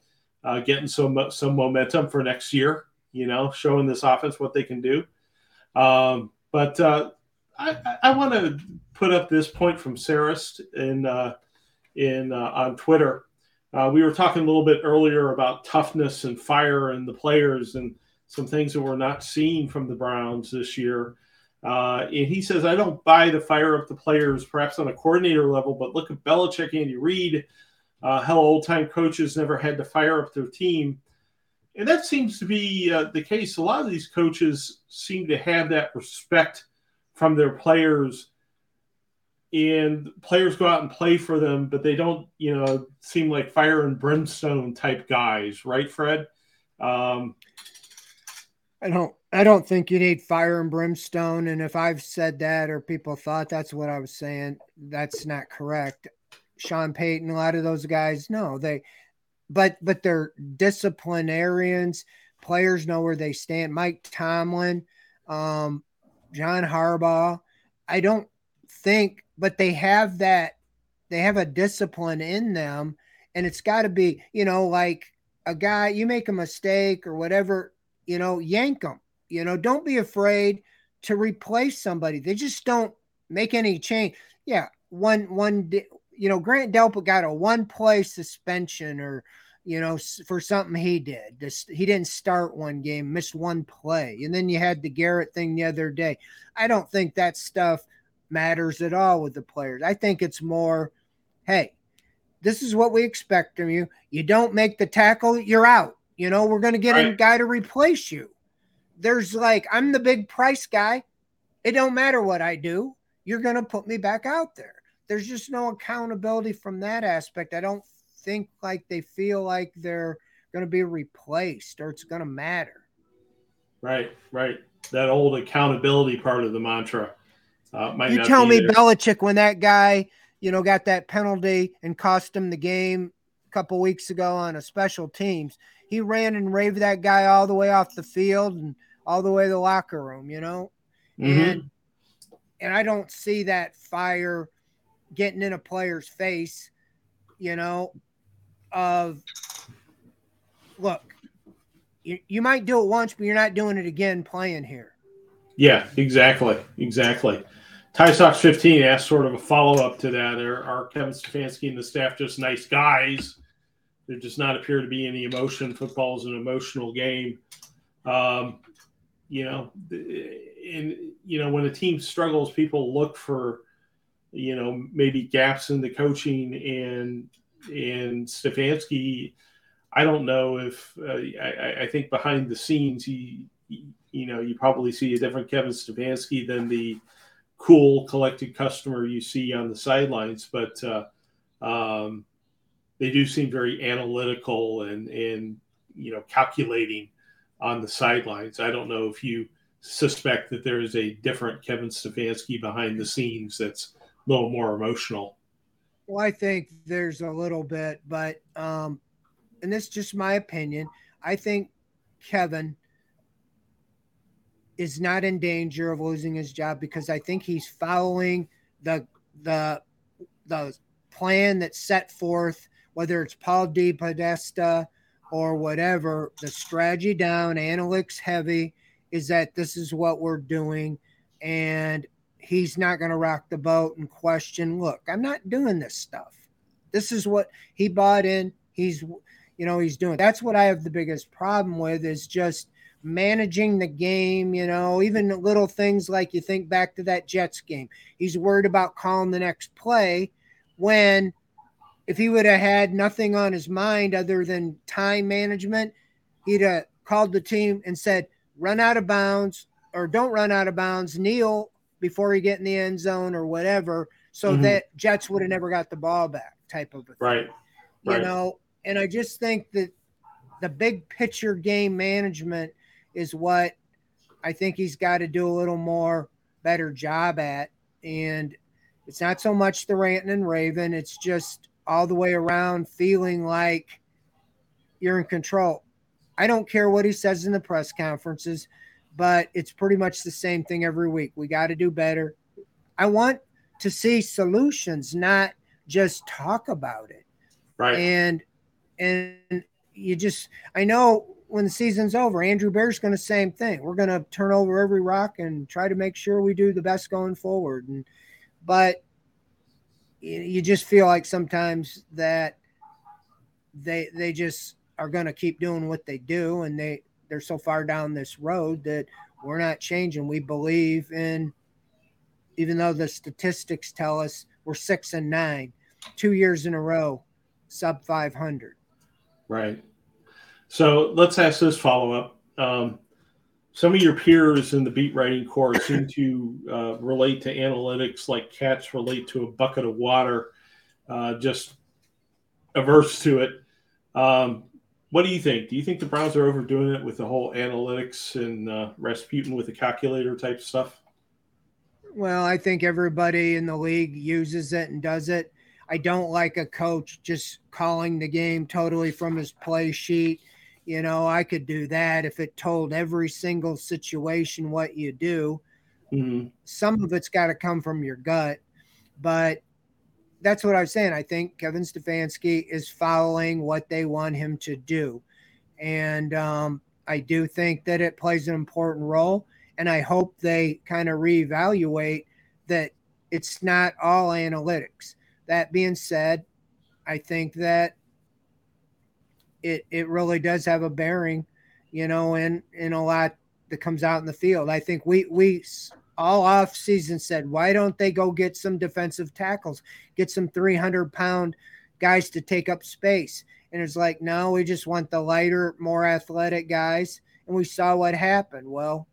getting some some momentum for next year. You know, showing this offense what they can do. Um, but uh, I, I want to put up this point from Sarist in uh, in uh, on Twitter. Uh, we were talking a little bit earlier about toughness and fire and the players and some things that we're not seeing from the Browns this year. Uh, and he says, I don't buy the fire up the players, perhaps on a coordinator level, but look at Belichick, Andy Reid, uh, how old time coaches never had to fire up their team. And that seems to be uh, the case. A lot of these coaches seem to have that respect from their players, and players go out and play for them, but they don't, you know, seem like fire and brimstone type guys, right, Fred? Um, I don't. I don't think you need fire and brimstone. And if I've said that or people thought that's what I was saying, that's not correct. Sean Payton, a lot of those guys, no, they but but they're disciplinarians. Players know where they stand. Mike Tomlin, um, John Harbaugh. I don't think, but they have that. They have a discipline in them, and it's got to be, you know, like a guy. You make a mistake or whatever, you know, yank them. You know, don't be afraid to replace somebody. They just don't make any change. Yeah, one one you know, Grant Delpit got a one play suspension or, you know, for something he did. Just, he didn't start one game, missed one play. And then you had the Garrett thing the other day. I don't think that stuff matters at all with the players. I think it's more, hey, this is what we expect from you. You don't make the tackle, you're out. You know, we're going to get right. a guy to replace you. There's like, I'm the big price guy. It don't matter what I do. You're going to put me back out there there's just no accountability from that aspect. I don't think like they feel like they're going to be replaced or it's going to matter. Right, right. That old accountability part of the mantra. Uh, you tell me there. Belichick when that guy, you know, got that penalty and cost him the game a couple weeks ago on a special teams. He ran and raved that guy all the way off the field and all the way to the locker room, you know. Mm-hmm. And and I don't see that fire getting in a player's face, you know, of look, you, you might do it once, but you're not doing it again playing here. Yeah, exactly. Exactly. Ty Sox 15 asked sort of a follow up to that. Are, are Kevin Stefanski and the staff just nice guys? There does not appear to be any emotion. Football is an emotional game. Um, you know, and, you know, when a team struggles, people look for you know maybe gaps in the coaching and and Stefanski. I don't know if uh, I, I, think behind the scenes he, you know you probably see a different Kevin Stefanski than the cool collected customer you see on the sidelines, but uh, um, they do seem very analytical and and you know calculating on the sidelines. I don't know if you suspect that there is a different Kevin Stefanski behind the scenes that's little more emotional. Well, I think there's a little bit, but um, and this is just my opinion. I think Kevin is not in danger of losing his job because I think he's following the the the plan that's set forth, whether it's Paul DePodesta or whatever, the strategy down, analytics heavy, is that this is what we're doing. And he's not going to rock the boat and question, look, I'm not doing this stuff. This is what he bought in. He's, you know, he's doing. That's what I have the biggest problem with is just managing the game, you know, even little things like you think back to that Jets game. He's worried about calling the next play when if he would have had nothing on his mind other than time management, he'd have called the team and said, run out of bounds or don't run out of bounds, kneel before he get in the end zone or whatever, so mm-hmm. that Jets would have never got the ball back type of a thing. Right. You right. know, and I just think that the big picture game management is what I think he's got to do a little more better job at. And it's not so much the ranting and raving, it's just all the way around feeling like you're in control. I don't care what he says in the press conferences, but it's pretty much the same thing every week. We got to do better. I want to see solutions, not just talk about it. Right. And and you just I know when the season's over, Andrew Berry's going to same thing. We're going to turn over every rock and try to make sure we do the best going forward. And but you just feel like sometimes that they they just are going to keep doing what they do and they they're so far down this road that we're not changing. We believe in even though the statistics tell us we're 6 and 9 two years in a row sub 500 right. So let's ask this follow up um, some of your peers in the beat writing course seem to uh, relate to analytics like cats relate to a bucket of water, uh, just averse to it. Um, what do you think? Do you think the Browns are overdoing it with the whole analytics and uh, Rasputin with the calculator type stuff? Well, I think everybody in the league uses it and does it. I don't like a coach just calling the game totally from his play sheet you know, I could do that if it told every single situation what you do. Mm-hmm. Some of it's got to come from your gut, but that's what I was saying. I think Kevin Stefanski is following what they want him to do. And um, I do think that it plays an important role. And I hope they kind of reevaluate that it's not all analytics. That being said, I think that it it really does have a bearing, you know, in in a lot that comes out in the field. I think we we all off season said, why don't they go get some defensive tackles, get some 300 pound guys to take up space? And it's like, no, we just want the lighter, more athletic guys. And we saw what happened. Well,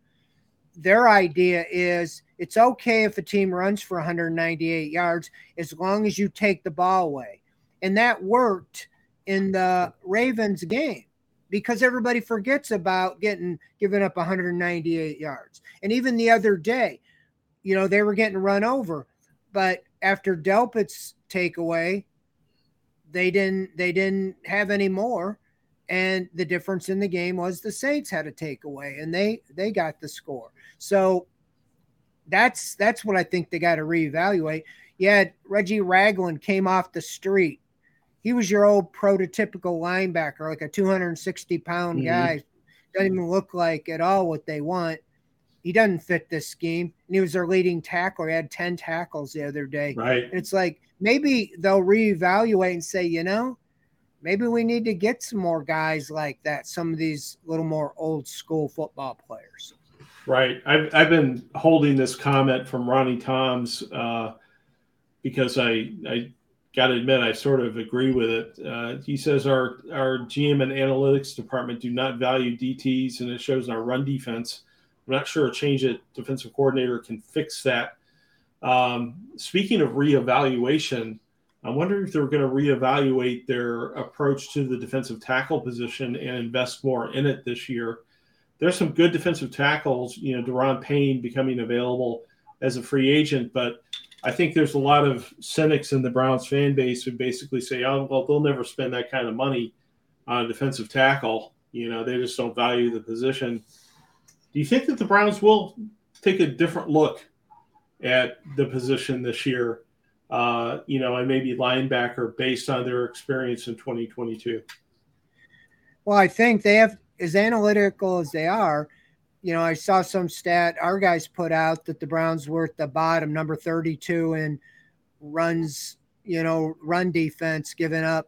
their idea is it's okay if a team runs for 198 yards as long as you take the ball away. And that worked in the Ravens game because everybody forgets about getting given up 198 yards. And even the other day, you know, they were getting run over, but after Delpit's takeaway, they didn't they didn't have any more. And the difference in the game was the Saints had a takeaway and they they got the score. So that's that's what I think they got to reevaluate. Yeah, Reggie Ragland came off the street he was your old prototypical linebacker, like a 260 pound mm-hmm. guy. Doesn't even look like at all what they want. He doesn't fit this scheme. And he was their leading tackler. He had 10 tackles the other day. Right. And it's like maybe they'll reevaluate and say, you know, maybe we need to get some more guys like that, some of these little more old school football players. Right. I've, I've been holding this comment from Ronnie Toms uh, because I, I got to admit, I sort of agree with it. Uh, he says our our GM and analytics department do not value DTs, and it shows in our run defense. I'm not sure a change at defensive coordinator can fix that. Um, speaking of reevaluation, I wonder if they're going to reevaluate their approach to the defensive tackle position and invest more in it this year. there's some good defensive tackles. You know, Daron Payne becoming available as a free agent, but I think there's a lot of cynics in the Browns fan base who basically say, "Oh, well, they'll never spend that kind of money on a defensive tackle." You know, they just don't value the position. Do you think that the Browns will take a different look at the position this year? Uh, you know, and maybe linebacker based on their experience in 2022. Well, I think they have as analytical as they are, you know, I saw some stat our guys put out that the Browns were at the bottom, number 32 in runs, you know, run defense, giving up.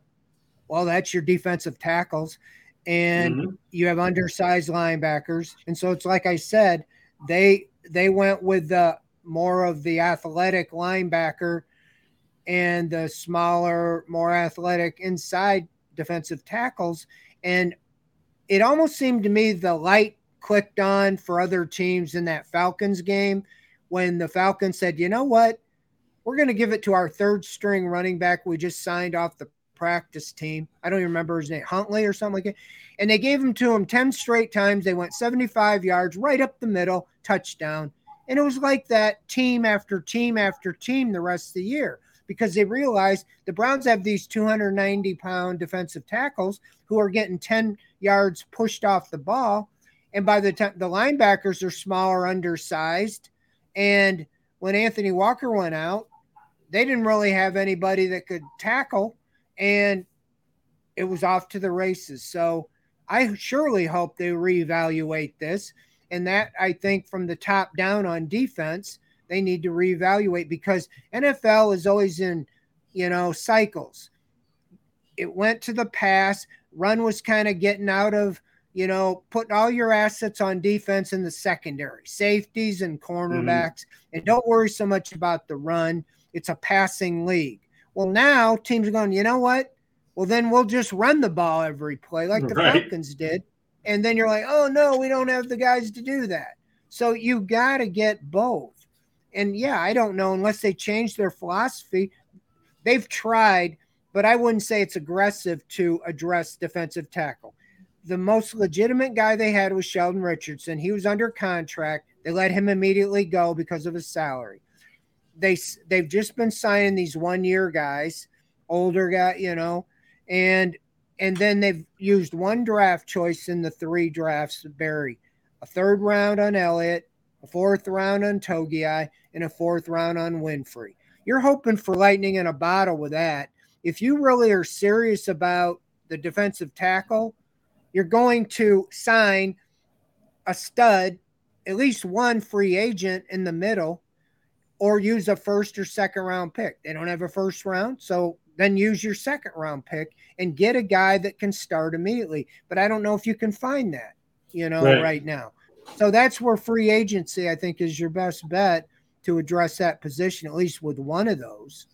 Well, that's your defensive tackles. And mm-hmm. you have undersized linebackers. And so it's like I said, they they went with the more of the athletic linebacker and the smaller, more athletic inside defensive tackles. And it almost seemed to me the light clicked on for other teams in that Falcons game when the Falcons said, you know what? We're going to give it to our third string running back we just signed off the practice team. I don't even remember his name, Huntley or something like that. And they gave him to him 10 straight times. They went 75 yards right up the middle, touchdown. And it was like that team after team after team the rest of the year because they realized the Browns have these 290 pound defensive tackles who are getting 10 yards pushed off the ball. And by the time the linebackers are smaller, undersized. And when Anthony Walker went out, they didn't really have anybody that could tackle. And it was off to the races. So I surely hope they reevaluate this. And that I think from the top down on defense, they need to reevaluate because NFL is always in, you know, cycles. It went to the pass, run was kind of getting out of, you know, putting all your assets on defense in the secondary, safeties and cornerbacks, mm-hmm. and don't worry so much about the run. It's a passing league. Well, now teams are going, you know what? Well, then we'll just run the ball every play like the right. Falcons did. And then you're like, oh no, we don't have the guys to do that. So you got to get both. And yeah, I don't know unless they change their philosophy. They've tried, but I wouldn't say it's aggressive to address defensive tackle. The most legitimate guy they had was Sheldon Richardson. He was under contract. They let him immediately go because of his salary. They they've just been signing these one year guys, older guy, you know, and and then they've used one draft choice in the three drafts. Of Barry, a third round on Elliott, a fourth round on Togiai, and a fourth round on Winfree. You're hoping for lightning in a bottle with that. If you really are serious about the defensive tackle, you're going to sign a stud, at least one free agent in the middle, or use a first or second round pick. They don't have a first round, so then use your second round pick and get a guy that can start immediately. But I don't know if you can find that, you know, right, right now. So that's where free agency, I think, is your best bet to address that position, at least with one of those.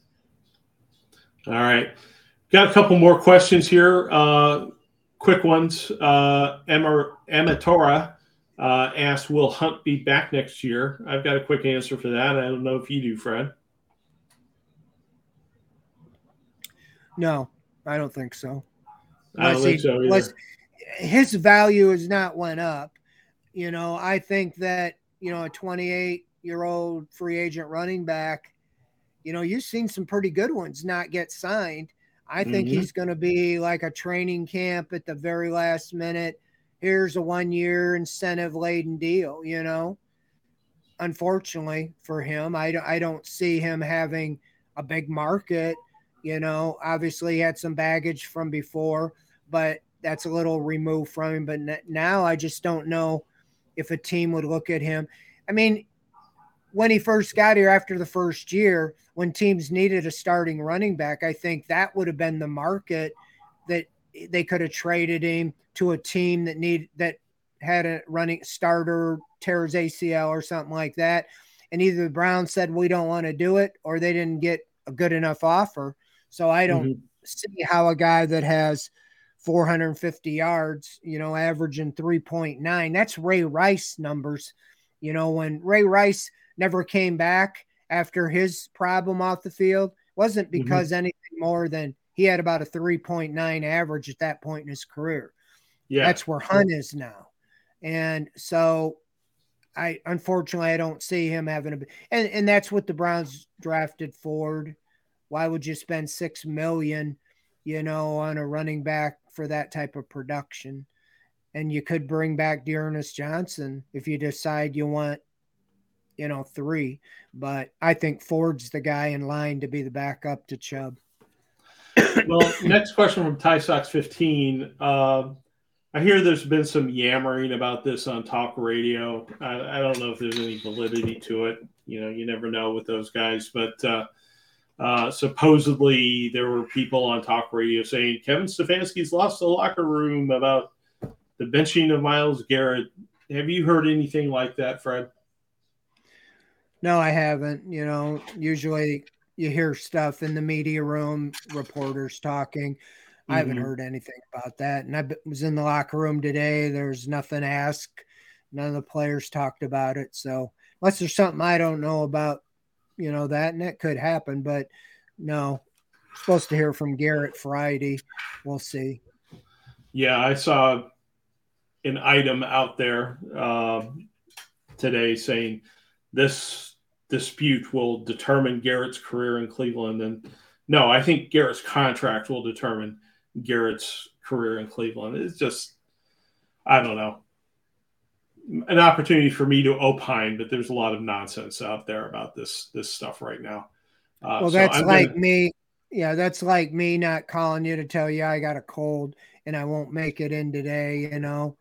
All right. Got a couple more questions here. Uh, quick ones. Uh, Emma, Emma Tora uh, asked, Will Hunt be back next year? I've got a quick answer for that. I don't know if you do, Fred. No, I don't think so. Unless I don't think he, so either. His value has not went up. You know, I think that, you know, a 28 year old free agent running back, you know, you've seen some pretty good ones not get signed. I think mm-hmm. he's going to be like a training camp at the very last minute. Here's a one year incentive laden deal, you know. Unfortunately for him, I, I don't see him having a big market. You know, obviously he had some baggage from before, but that's a little removed from him. But now I just don't know if a team would look at him. I mean, when he first got here after the first year, when teams needed a starting running back, I think that would have been the market that they could have traded him to a team that need that had a running starter tears ACL or something like that. And either the Browns said we don't want to do it, or they didn't get a good enough offer. So I don't mm-hmm. see how a guy that has 450 yards, you know, averaging 3.9. That's Ray Rice numbers. You know, when Ray Rice never came back after his problem off the field, wasn't mm-hmm. because mm-hmm. anything more than he had about a 3.9 average at that point in his career. Yeah. That's where Hunt is now. And so I unfortunately I don't see him having a and, and that's what the Browns drafted Ford. Why would you spend six million, you know, on a running back for that type of production? And you could bring back D'Ernest Johnson if you decide you want, you know, three. But I think Ford's the guy in line to be the backup to Chubb. well, next question from Ty Sox 15. Uh, I hear there's been some yammering about this on talk radio. I, I, don't know if there's any validity to it. You know, you never know with those guys. But uh, uh, supposedly there were people on talk radio saying Kevin Stefanski's lost the locker room about the benching of Myles Garrett. Have you heard anything like that, Fred? No, I haven't. You know, usually you hear stuff in the media room, reporters talking. I haven't mm-hmm. heard anything about that. And I was in the locker room today. There's nothing asked. None of the players talked about it. So unless there's something I don't know about, you know, that, and that could happen. But no, supposed to hear from Garrett Friday. We'll see. Yeah, I saw an item out there uh, today saying this dispute will determine Garrett's career in Cleveland. And no, I think Garrett's contract will determine Garrett's career in Cleveland. It's just, I don't know, an opportunity for me to opine, but there's a lot of nonsense out there about this this stuff right now. Uh, well, that's so like gonna... me. Yeah, that's like me not calling you to tell you I got a cold and I won't make it in today. You know,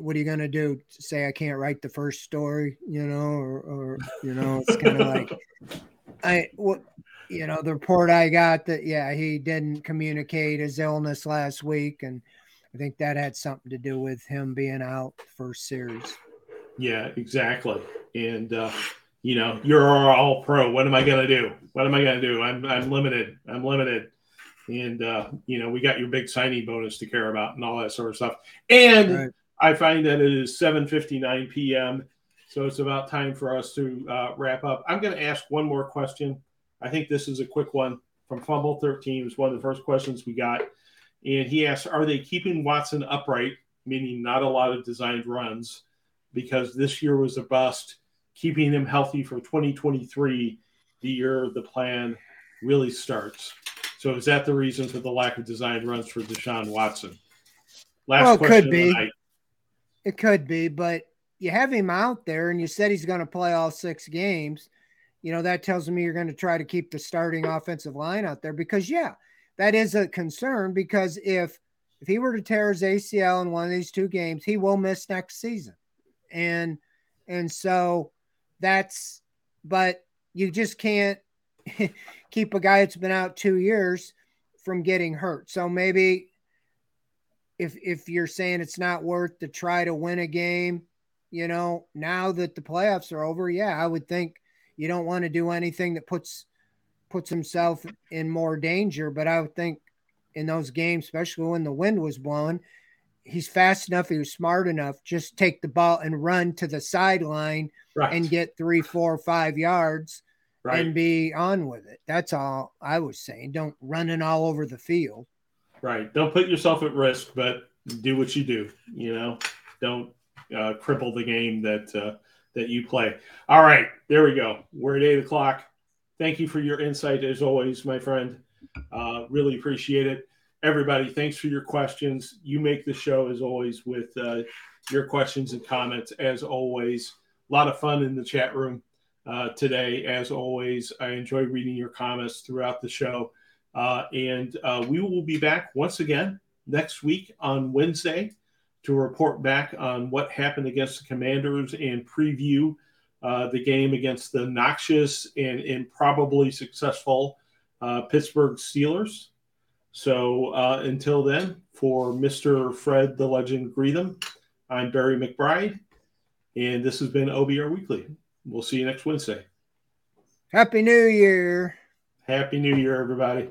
what are you gonna do? Say I can't write the first story? You know, or, or you know, it's kind of like I what you know, the report I got that yeah, he didn't communicate his illness last week, and I think that had something to do with him being out first series. Yeah, exactly. And uh, you know, you're all pro. What am I gonna do? What am I gonna do? I'm I'm limited. I'm limited. And uh, you know, we got your big signing bonus to care about and all that sort of stuff. And right. I find that it is 7:59 p.m. So it's about time for us to uh, wrap up. I'm going to ask one more question I think this is a quick one from Fumble 13. It was one of the first questions we got. And he asked, Are they keeping Watson upright, meaning not a lot of designed runs, because this year was a bust, keeping him healthy for 2023, the year the plan really starts? So is that the reason for the lack of designed runs for Deshaun Watson? Last well, it could be. It could be, but you have him out there and you said he's going to play all six games you know, that tells me you're going to try to keep the starting offensive line out there because, yeah, that is a concern because if if he were to tear his ACL in one of these two games, he will miss next season. And and so that's but you just can't keep a guy that's been out 2 years from getting hurt. So maybe if if you're saying it's not worth to try to win a game, you know, now that the playoffs are over, yeah, I would think you don't want to do anything that puts puts himself in more danger. But I would think in those games, especially when the wind was blowing, he's fast enough, he was smart enough, just take the ball and run to the sideline right. and get three, four, five yards right. and be on with it. That's all I was saying. Don't run it all over the field. Right. Don't put yourself at risk, but do what you do. You know, don't uh, cripple the game that uh, that you play. All right, there we go. We're at eight o'clock. Thank you for your insight as always, my friend. Uh, really appreciate it. Everybody, thanks for your questions. You make the show as always with uh, your questions and comments. As always, a lot of fun in the chat room uh, today. As always, I enjoy reading your comments throughout the show. Uh, and uh, we will be back once again next week on Wednesday to report back on what happened against the Commanders and preview uh, the game against the noxious and improbably successful uh, Pittsburgh Steelers. So uh, until then, for Mr. Fred the Legend Greetham, I'm Barry McBride, and this has been OBR Weekly. We'll see you next Wednesday. Happy New Year. Happy New Year, everybody.